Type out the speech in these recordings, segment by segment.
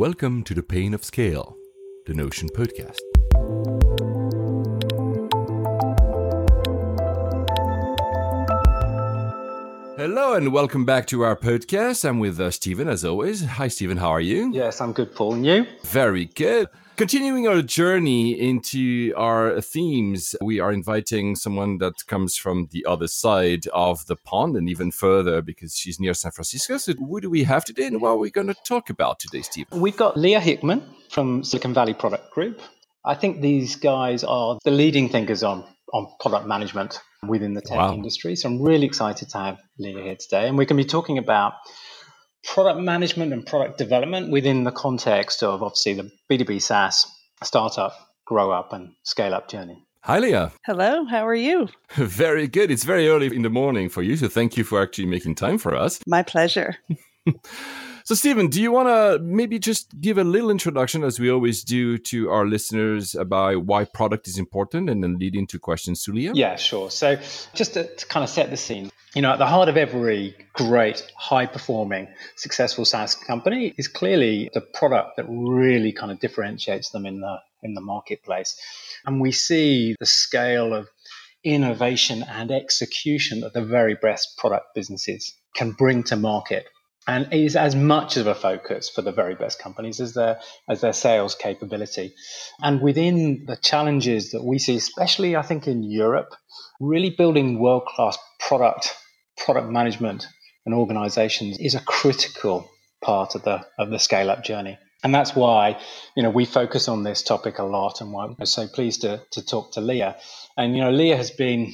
Welcome to the Pain of Scale, the Notion podcast. Hello and welcome back to our podcast. I'm with uh, Stephen as always. Hi, Stephen. How are you? Yes, I'm good, Paul. And you? Very good. Continuing our journey into our themes, we are inviting someone that comes from the other side of the pond and even further because she's near San Francisco. So, who do we have today and what are we going to talk about today, Stephen? We've got Lea Hickman from Silicon Valley Product Group. I think these guys are the leading thinkers on, on product management within the tech wow. industry. So I'm really excited to have Lea here today. And we're going to be talking about product management and product development within the context of obviously the B2B SaaS startup, grow up, and scale up journey. Hi, Lea. Hello, how are you? very good. It's very early in the morning for you, so thank you for actually making time for us. My pleasure. So, Stephen, do you want to maybe just give a little introduction, as we always do, to our listeners about why product is important and then lead into questions to Lea? Yeah, sure. So, just to, to kind of set the scene, you know, at the heart of every great, high performing, successful SaaS company is clearly the product that really kind of differentiates them in the in the marketplace. And we see the scale of innovation and execution that the very best product businesses can bring to market and is as much of a focus for the very best companies as their as their sales capability. And within the challenges that we see, especially I think in Europe, really building world class product product management and organizations is a critical part of the of the scale up journey. And that's why, you know, we focus on this topic a lot and why I'm so pleased to, to talk to Lea. And, you know, Lea has been,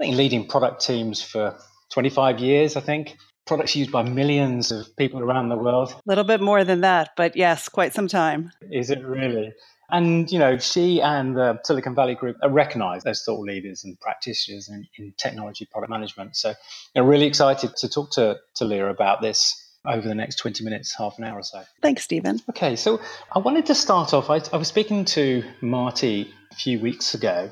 I think, leading product teams for 25 years, I think products used by millions of people around the world. A little bit more than that, but yes, quite some time. Is it really? And, you know, she and the Silicon Valley Group are recognized as thought leaders and practitioners in, in technology product management. So I'm really excited to talk to, to Lea about this over the next 20 minutes, half an hour or so. Thanks, Stephen. Okay, so I wanted to start off. I, I was speaking to Marty a few weeks ago.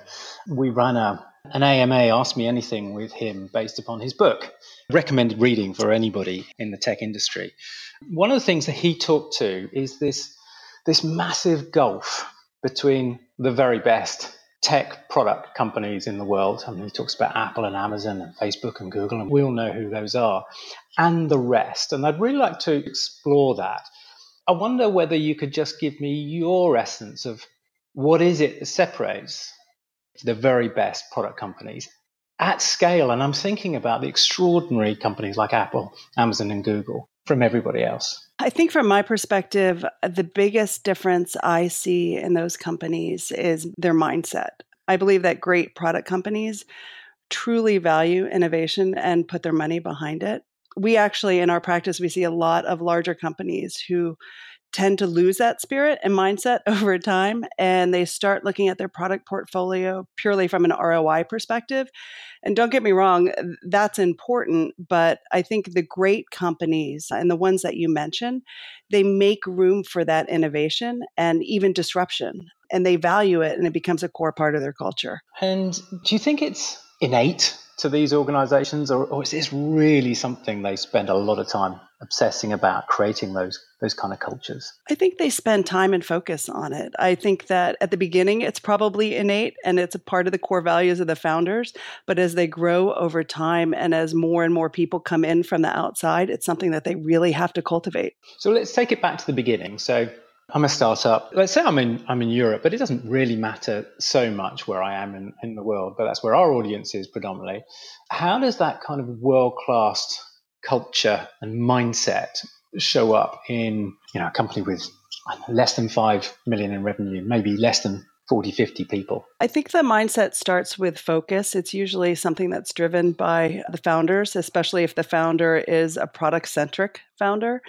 We ran a an AMA asked me anything with him based upon his book. Recommended reading for anybody in the tech industry. One of the things that he talked to is this, this massive gulf between the very best tech product companies in the world. I mean, he talks about Apple and Amazon and Facebook and Google, and we all know who those are, and the rest. And I'd really like to explore that. I wonder whether you could just give me your essence of what is it that separates the very best product companies at scale. And I'm thinking about the extraordinary companies like Apple, Amazon, and Google from everybody else. I think, from my perspective, the biggest difference I see in those companies is their mindset. I believe that great product companies truly value innovation and put their money behind it. We actually, in our practice, we see a lot of larger companies who tend to lose that spirit and mindset over time and they start looking at their product portfolio purely from an ROI perspective. And don't get me wrong, that's important, but I think the great companies and the ones that you mentioned, they make room for that innovation and even disruption and they value it and it becomes a core part of their culture. And do you think it's innate to these organizations or, or is this really something they spend a lot of time obsessing about creating those those kind of cultures? I think they spend time and focus on it. I think that at the beginning it's probably innate and it's a part of the core values of the founders, but as they grow over time and as more and more people come in from the outside, it's something that they really have to cultivate. So let's take it back to the beginning. So I'm a startup. Let's say I'm in I'm in Europe, but it doesn't really matter so much where I am in, in the world, but that's where our audience is predominantly. How does that kind of world class culture and mindset show up in you know a company with less than 5 million in revenue maybe less than 40 50 people? I think the mindset starts with focus. It's usually something that's driven by the founders especially if the founder is a product centric founder.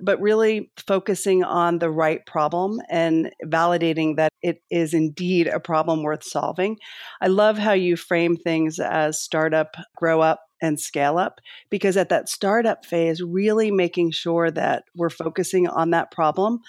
But really focusing on the right problem and validating that it is indeed a problem worth solving. I love how you frame things as startup, grow up, and scale up because at that startup phase, really making sure that we're focusing on that problem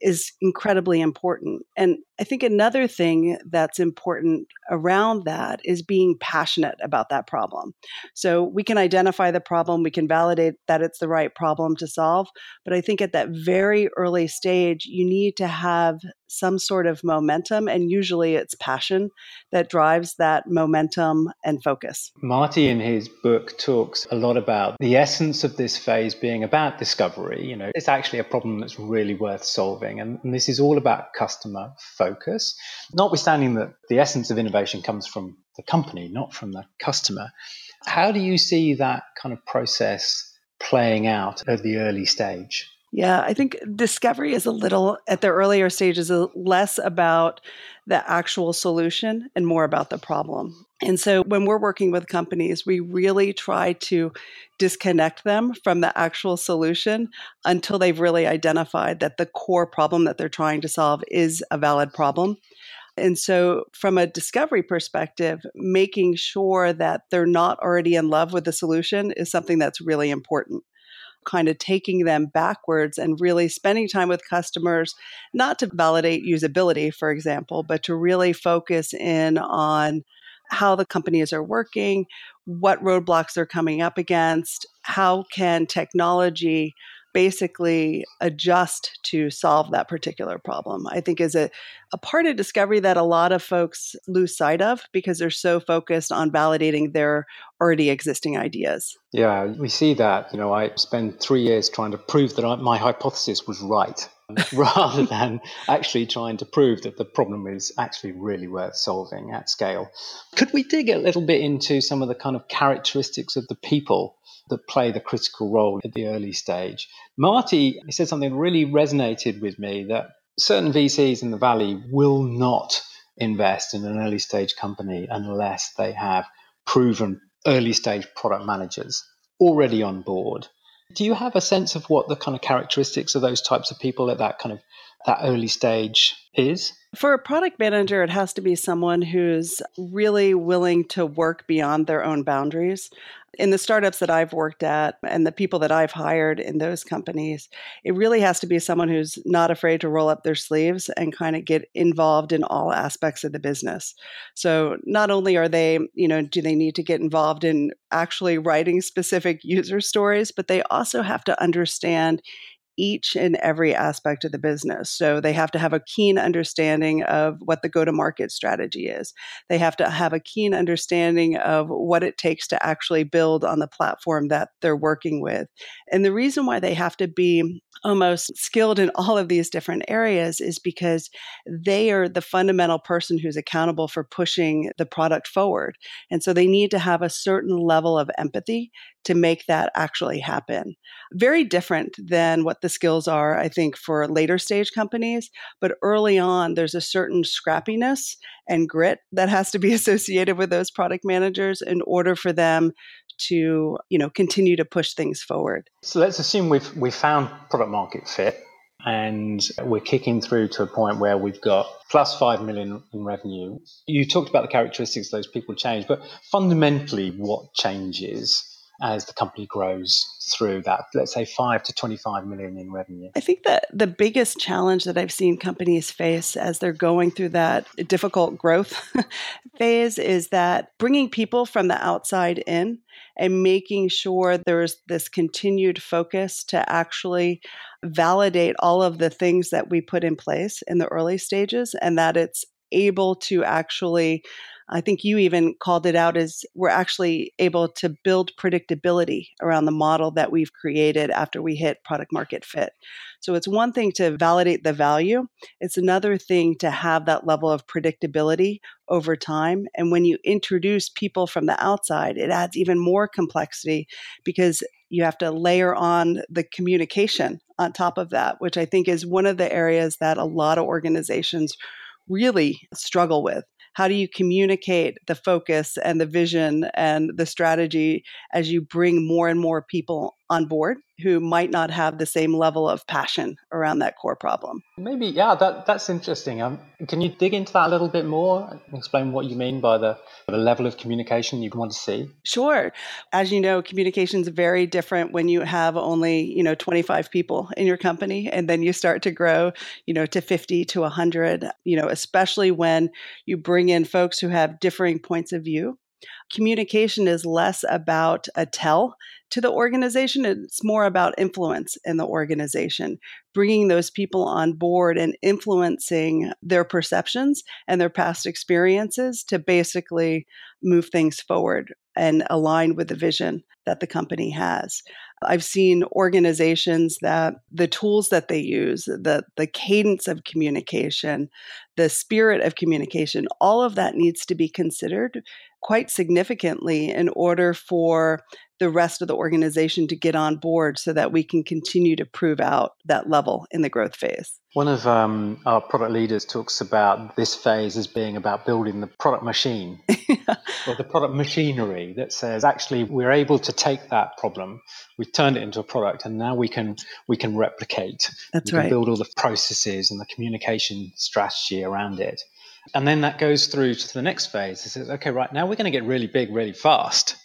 is incredibly important. And I think another thing that's important around that is being passionate about that problem. So we can identify the problem, we can validate that it's the right problem to solve. But I think at that very early stage, you need to have some sort of momentum, and usually it's passion that drives that momentum and focus. Marty, in his book, talks a lot about the essence of this phase being about discovery. You know, it's actually a problem that's really worth solving, and, and this is all about customer focus. Notwithstanding that the essence of innovation comes from the company, not from the customer. How do you see that kind of process playing out at the early stage? Yeah, I think discovery is a little at the earlier stages less about the actual solution and more about the problem. And so when we're working with companies, we really try to disconnect them from the actual solution until they've really identified that the core problem that they're trying to solve is a valid problem. And so, from a discovery perspective, making sure that they're not already in love with the solution is something that's really important kind of taking them backwards and really spending time with customers, not to validate usability, for example, but to really focus in on how the companies are working, what roadblocks they're coming up against, how can technology basically adjust to solve that particular problem. I think is a, a part of discovery that a lot of folks lose sight of because they're so focused on validating their already existing ideas. Yeah, we see that. You know, I spent three years trying to prove that I, my hypothesis was right. rather than actually trying to prove that the problem is actually really worth solving at scale. Could we dig a little bit into some of the kind of characteristics of the people that play the critical role at the early stage. Marty he said something really resonated with me that certain VCs in the Valley will not invest in an early stage company unless they have proven early stage product managers already on board. Do you have a sense of what the kind of characteristics of those types of people at that kind of that early stage is? For a product manager, it has to be someone who's really willing to work beyond their own boundaries in the startups that I've worked at and the people that I've hired in those companies, it really has to be someone who's not afraid to roll up their sleeves and kind of get involved in all aspects of the business. So not only are they, you know, do they need to get involved in actually writing specific user stories, but they also have to understand each and every aspect of the business. So they have to have a keen understanding of what the go to market strategy is. They have to have a keen understanding of what it takes to actually build on the platform that they're working with. And the reason why they have to be almost skilled in all of these different areas is because they are the fundamental person who's accountable for pushing the product forward. And so they need to have a certain level of empathy to make that actually happen. Very different than what the skills are, I think, for later stage companies. But early on, there's a certain scrappiness and grit that has to be associated with those product managers in order for them to you know continue to push things forward. So let's assume we've we found product market fit and we're kicking through to a point where we've got plus 5 million in revenue. You talked about the characteristics those people change, but fundamentally what changes as the company grows through that, let's say 5 to 25 million in revenue? I think that the biggest challenge that I've seen companies face as they're going through that difficult growth phase is that bringing people from the outside in and making sure there's this continued focus to actually validate all of the things that we put in place in the early stages and that it's able to actually I think you even called it out as we're actually able to build predictability around the model that we've created after we hit product market fit. So it's one thing to validate the value, it's another thing to have that level of predictability over time. And when you introduce people from the outside, it adds even more complexity because you have to layer on the communication on top of that, which I think is one of the areas that a lot of organizations really struggle with how do you communicate the focus and the vision and the strategy as you bring more and more people on board who might not have the same level of passion around that core problem. Maybe, yeah, that, that's interesting. Um, can you dig into that a little bit more and explain what you mean by the, the level of communication you want to see? Sure. As you know, communication is very different when you have only, you know, 25 people in your company and then you start to grow, you know, to 50 to 100, you know, especially when you bring in folks who have differing points of view communication is less about a tell to the organization. It's more about influence in the organization, bringing those people on board and influencing their perceptions and their past experiences to basically move things forward and align with the vision that the company has. I've seen organizations that the tools that they use, the, the cadence of communication, the spirit of communication, all of that needs to be considered quite significantly in order for the rest of the organization to get on board so that we can continue to prove out that level in the growth phase. One of um, our product leaders talks about this phase as being about building the product machine or the product machinery that says actually we're able to take that problem, we've turned it into a product, and now we can we can replicate. That's we right. Build all the processes and the communication strategy around it. And then that goes through to the next phase. It says, okay, right now we're going to get really big really fast.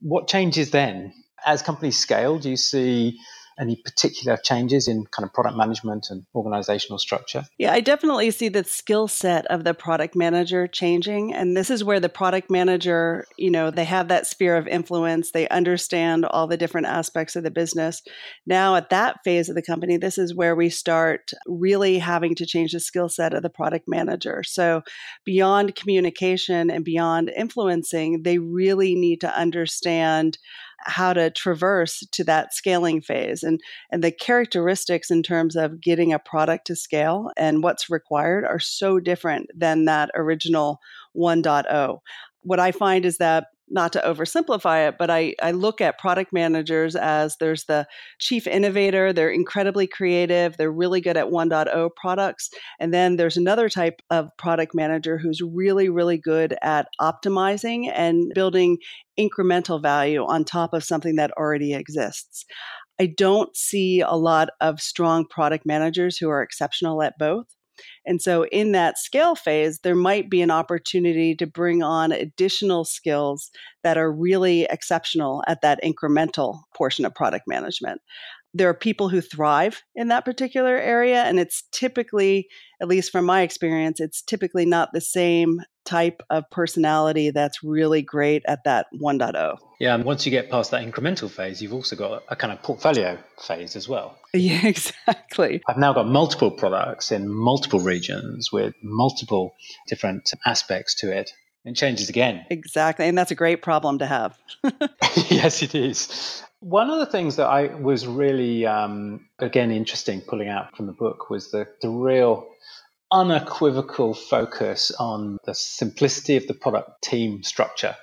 What changes then? As companies scale, do you see any particular changes in kind of product management and organizational structure? Yeah, I definitely see the skill set of the product manager changing. And this is where the product manager, you know, they have that sphere of influence, they understand all the different aspects of the business. Now, at that phase of the company, this is where we start really having to change the skill set of the product manager. So, beyond communication and beyond influencing, they really need to understand how to traverse to that scaling phase and and the characteristics in terms of getting a product to scale and what's required are so different than that original 1.0 what i find is that not to oversimplify it, but I, I look at product managers as there's the chief innovator, they're incredibly creative, they're really good at 1.0 products. And then there's another type of product manager who's really, really good at optimizing and building incremental value on top of something that already exists. I don't see a lot of strong product managers who are exceptional at both. And so, in that scale phase, there might be an opportunity to bring on additional skills that are really exceptional at that incremental portion of product management. There are people who thrive in that particular area, and it's typically, at least from my experience, it's typically not the same type of personality that's really great at that 1.0. Yeah, and once you get past that incremental phase, you've also got a kind of portfolio phase as well. Yeah, exactly. I've now got multiple products in multiple regions with multiple different aspects to it. It changes again. Exactly. And that's a great problem to have. yes, it is. One of the things that I was really, um, again, interesting pulling out from the book was the, the real unequivocal focus on the simplicity of the product team structure.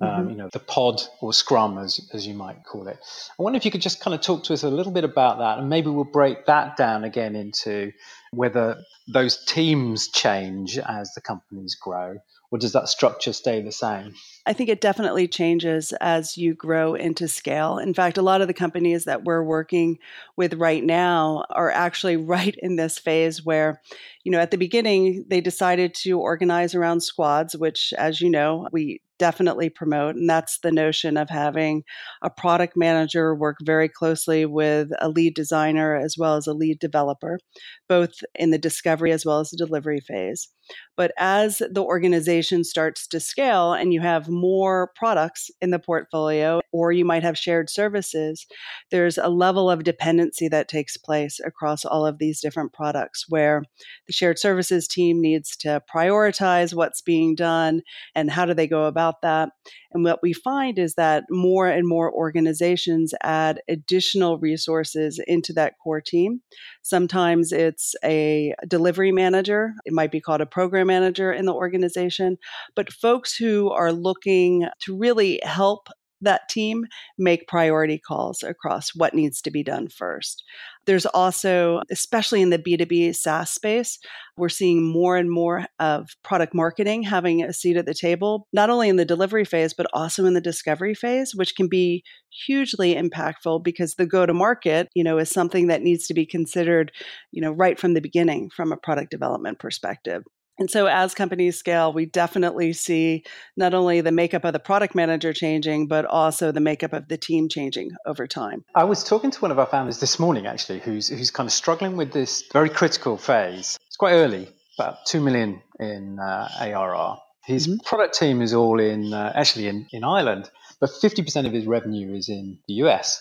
Um, mm-hmm. you know, the pod or scrum, as, as you might call it. I wonder if you could just kind of talk to us a little bit about that, and maybe we'll break that down again into whether those teams change as the companies grow, or does that structure stay the same? I think it definitely changes as you grow into scale. In fact, a lot of the companies that we're working with right now are actually right in this phase where, you know, at the beginning, they decided to organize around squads, which, as you know, we definitely promote. And that's the notion of having a product manager work very closely with a lead designer as well as a lead developer, both in the discovery as well as the delivery phase. But as the organization starts to scale and you have more products in the portfolio, or you might have shared services, there's a level of dependency that takes place across all of these different products where the shared services team needs to prioritize what's being done and how do they go about that. And what we find is that more and more organizations add additional resources into that core team. Sometimes it's a delivery manager, it might be called a program manager in the organization, but folks who are looking to really help that team make priority calls across what needs to be done first. There's also, especially in the B2B SaaS space, we're seeing more and more of product marketing having a seat at the table, not only in the delivery phase, but also in the discovery phase, which can be hugely impactful because the go to market, you know, is something that needs to be considered, you know, right from the beginning from a product development perspective. And so, as companies scale, we definitely see not only the makeup of the product manager changing, but also the makeup of the team changing over time. I was talking to one of our founders this morning, actually, who's, who's kind of struggling with this very critical phase. It's quite early, about 2 million in uh, ARR. His mm-hmm. product team is all in, uh, actually, in, in Ireland, but 50% of his revenue is in the US.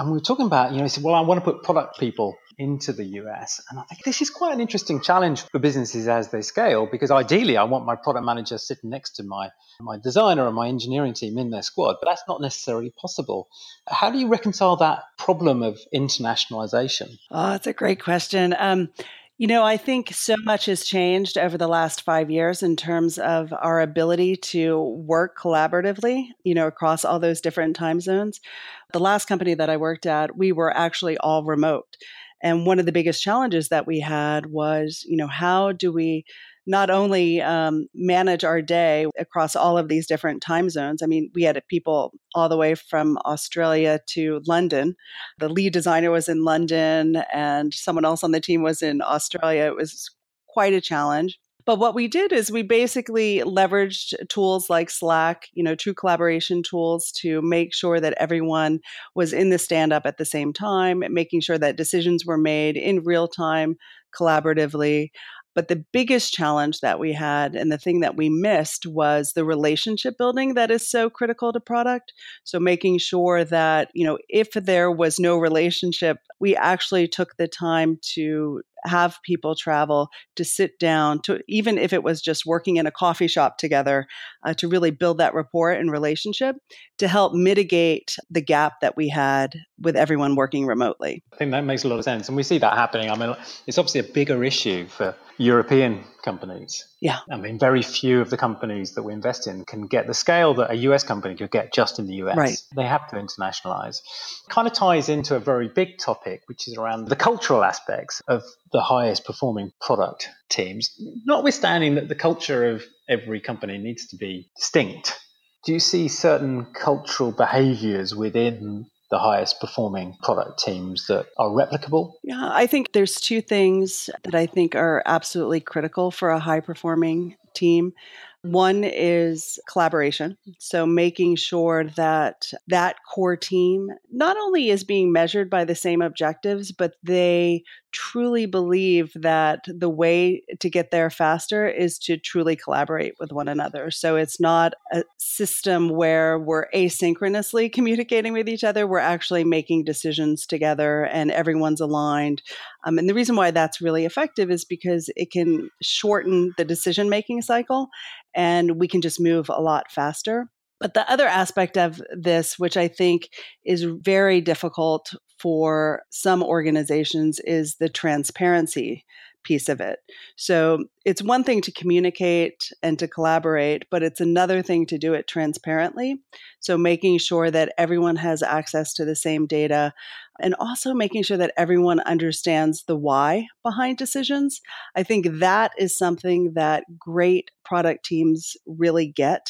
And we were talking about, you know, he said, well, I want to put product people into the US. And I think this is quite an interesting challenge for businesses as they scale because ideally I want my product manager sitting next to my, my designer and my engineering team in their squad, but that's not necessarily possible. How do you reconcile that problem of internationalization? Oh, that's a great question. Um, you know, I think so much has changed over the last five years in terms of our ability to work collaboratively, you know, across all those different time zones. The last company that I worked at, we were actually all remote. And one of the biggest challenges that we had was, you know, how do we not only um, manage our day across all of these different time zones. I mean, we had people all the way from Australia to London. The lead designer was in London, and someone else on the team was in Australia. It was quite a challenge. But what we did is we basically leveraged tools like Slack, you know, true collaboration tools to make sure that everyone was in the stand up at the same time, making sure that decisions were made in real time collaboratively. But the biggest challenge that we had and the thing that we missed was the relationship building that is so critical to product. So making sure that, you know, if there was no relationship, we actually took the time to have people travel to sit down to even if it was just working in a coffee shop together uh, to really build that rapport and relationship to help mitigate the gap that we had with everyone working remotely. I think that makes a lot of sense. And we see that happening. I mean, it's obviously a bigger issue for European companies. Yeah. I mean, very few of the companies that we invest in can get the scale that a US company could get just in the US. Right. They have to internationalize. Kind of ties into a very big topic, which is around the cultural aspects of the highest performing product teams, notwithstanding that the culture of every company needs to be distinct do you see certain cultural behaviors within the highest performing product teams that are replicable? Yeah, I think there's two things that I think are absolutely critical for a high performing team. One is collaboration. So making sure that that core team not only is being measured by the same objectives, but they truly believe that the way to get there faster is to truly collaborate with one another. So it's not a system where we're asynchronously communicating with each other. We're actually making decisions together and everyone's aligned. Um, and the reason why that's really effective is because it can shorten the decision making cycle and we can just move a lot faster. But the other aspect of this, which I think is very difficult for some organizations, is the transparency piece of it. So it's one thing to communicate and to collaborate, but it's another thing to do it transparently. So making sure that everyone has access to the same data and also making sure that everyone understands the why behind decisions. I think that is something that great product teams really get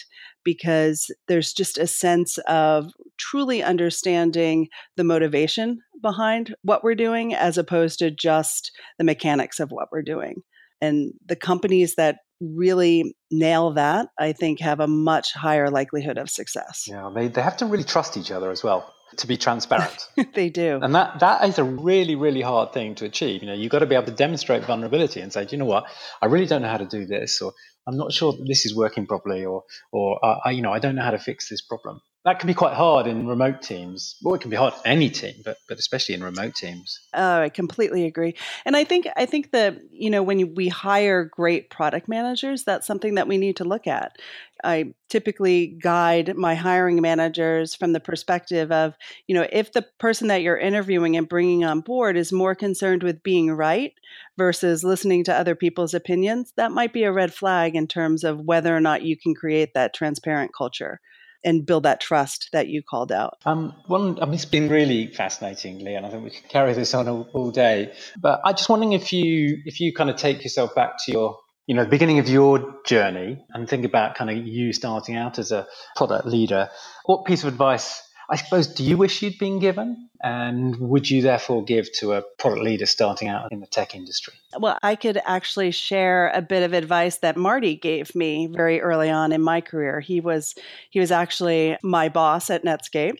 because there's just a sense of truly understanding the motivation behind what we're doing as opposed to just the mechanics of what we're doing. And the companies that really nail that, I think, have a much higher likelihood of success. Yeah, they, they have to really trust each other as well to be transparent. they do. And that, that is a really, really hard thing to achieve. You know, you've got to be able to demonstrate vulnerability and say, you know what, I really don't know how to do this, or I'm not sure that this is working properly, or, or uh, I, you know, I don't know how to fix this problem that can be quite hard in remote teams. Well, it can be hard in any team, but but especially in remote teams. Oh, I completely agree. And I think I think that you know when we hire great product managers, that's something that we need to look at. I typically guide my hiring managers from the perspective of you know if the person that you're interviewing and bringing on board is more concerned with being right versus listening to other people's opinions, that might be a red flag in terms of whether or not you can create that transparent culture and build that trust that you called out. Um, one, I mean, it's been really fascinating, and I think we could carry this on all, all day. But I'm just wondering if you if you kind of take yourself back to your you know the beginning of your journey and think about kind of you starting out as a product leader what piece of advice I suppose, do you wish you'd been given? And would you therefore give to a product leader starting out in the tech industry? Well, I could actually share a bit of advice that Marty gave me very early on in my career. He was he was actually my boss at Netscape.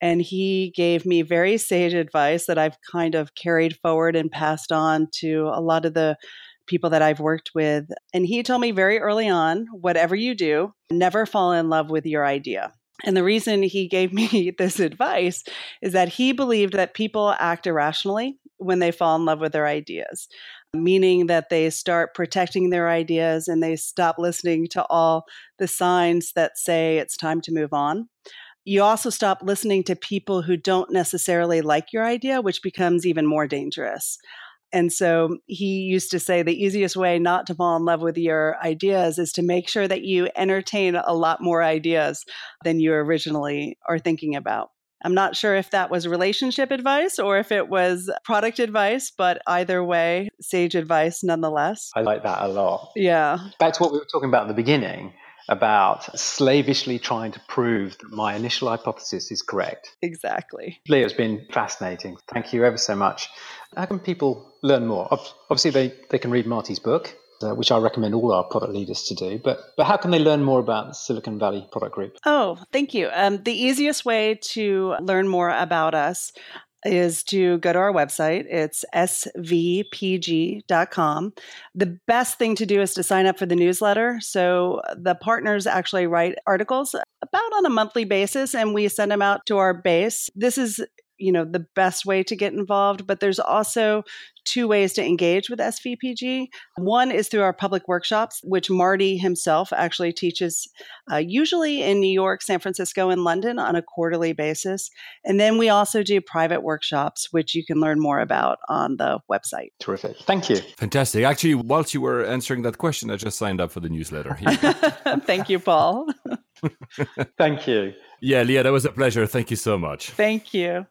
And he gave me very sage advice that I've kind of carried forward and passed on to a lot of the people that I've worked with. And he told me very early on whatever you do, never fall in love with your idea. And the reason he gave me this advice is that he believed that people act irrationally when they fall in love with their ideas, meaning that they start protecting their ideas and they stop listening to all the signs that say it's time to move on. You also stop listening to people who don't necessarily like your idea, which becomes even more dangerous. And so he used to say the easiest way not to fall in love with your ideas is to make sure that you entertain a lot more ideas than you originally are thinking about. I'm not sure if that was relationship advice or if it was product advice, but either way, sage advice nonetheless. I like that a lot. Yeah. Back to what we were talking about at the beginning about slavishly trying to prove that my initial hypothesis is correct. Exactly. Lea, it's been fascinating. Thank you ever so much. How can people learn more? Obviously, they, they can read Marty's book, uh, which I recommend all our product leaders to do. But but how can they learn more about Silicon Valley Product Group? Oh, thank you. Um, the easiest way to learn more about us is to go to our website. It's svpg.com. The best thing to do is to sign up for the newsletter. So uh, the partners actually write articles about on a monthly basis and we send them out to our base. This is you know the best way to get involved but there's also two ways to engage with svpg one is through our public workshops which marty himself actually teaches uh, usually in new york san francisco and london on a quarterly basis. And then we also do private workshops which you can learn more about on the website. Terrific. Thank you. Fantastic. Actually whilst you were answering that question i just signed up for the newsletter thank you paul thank you. Yeah lea that was a pleasure. Thank you so much. Thank you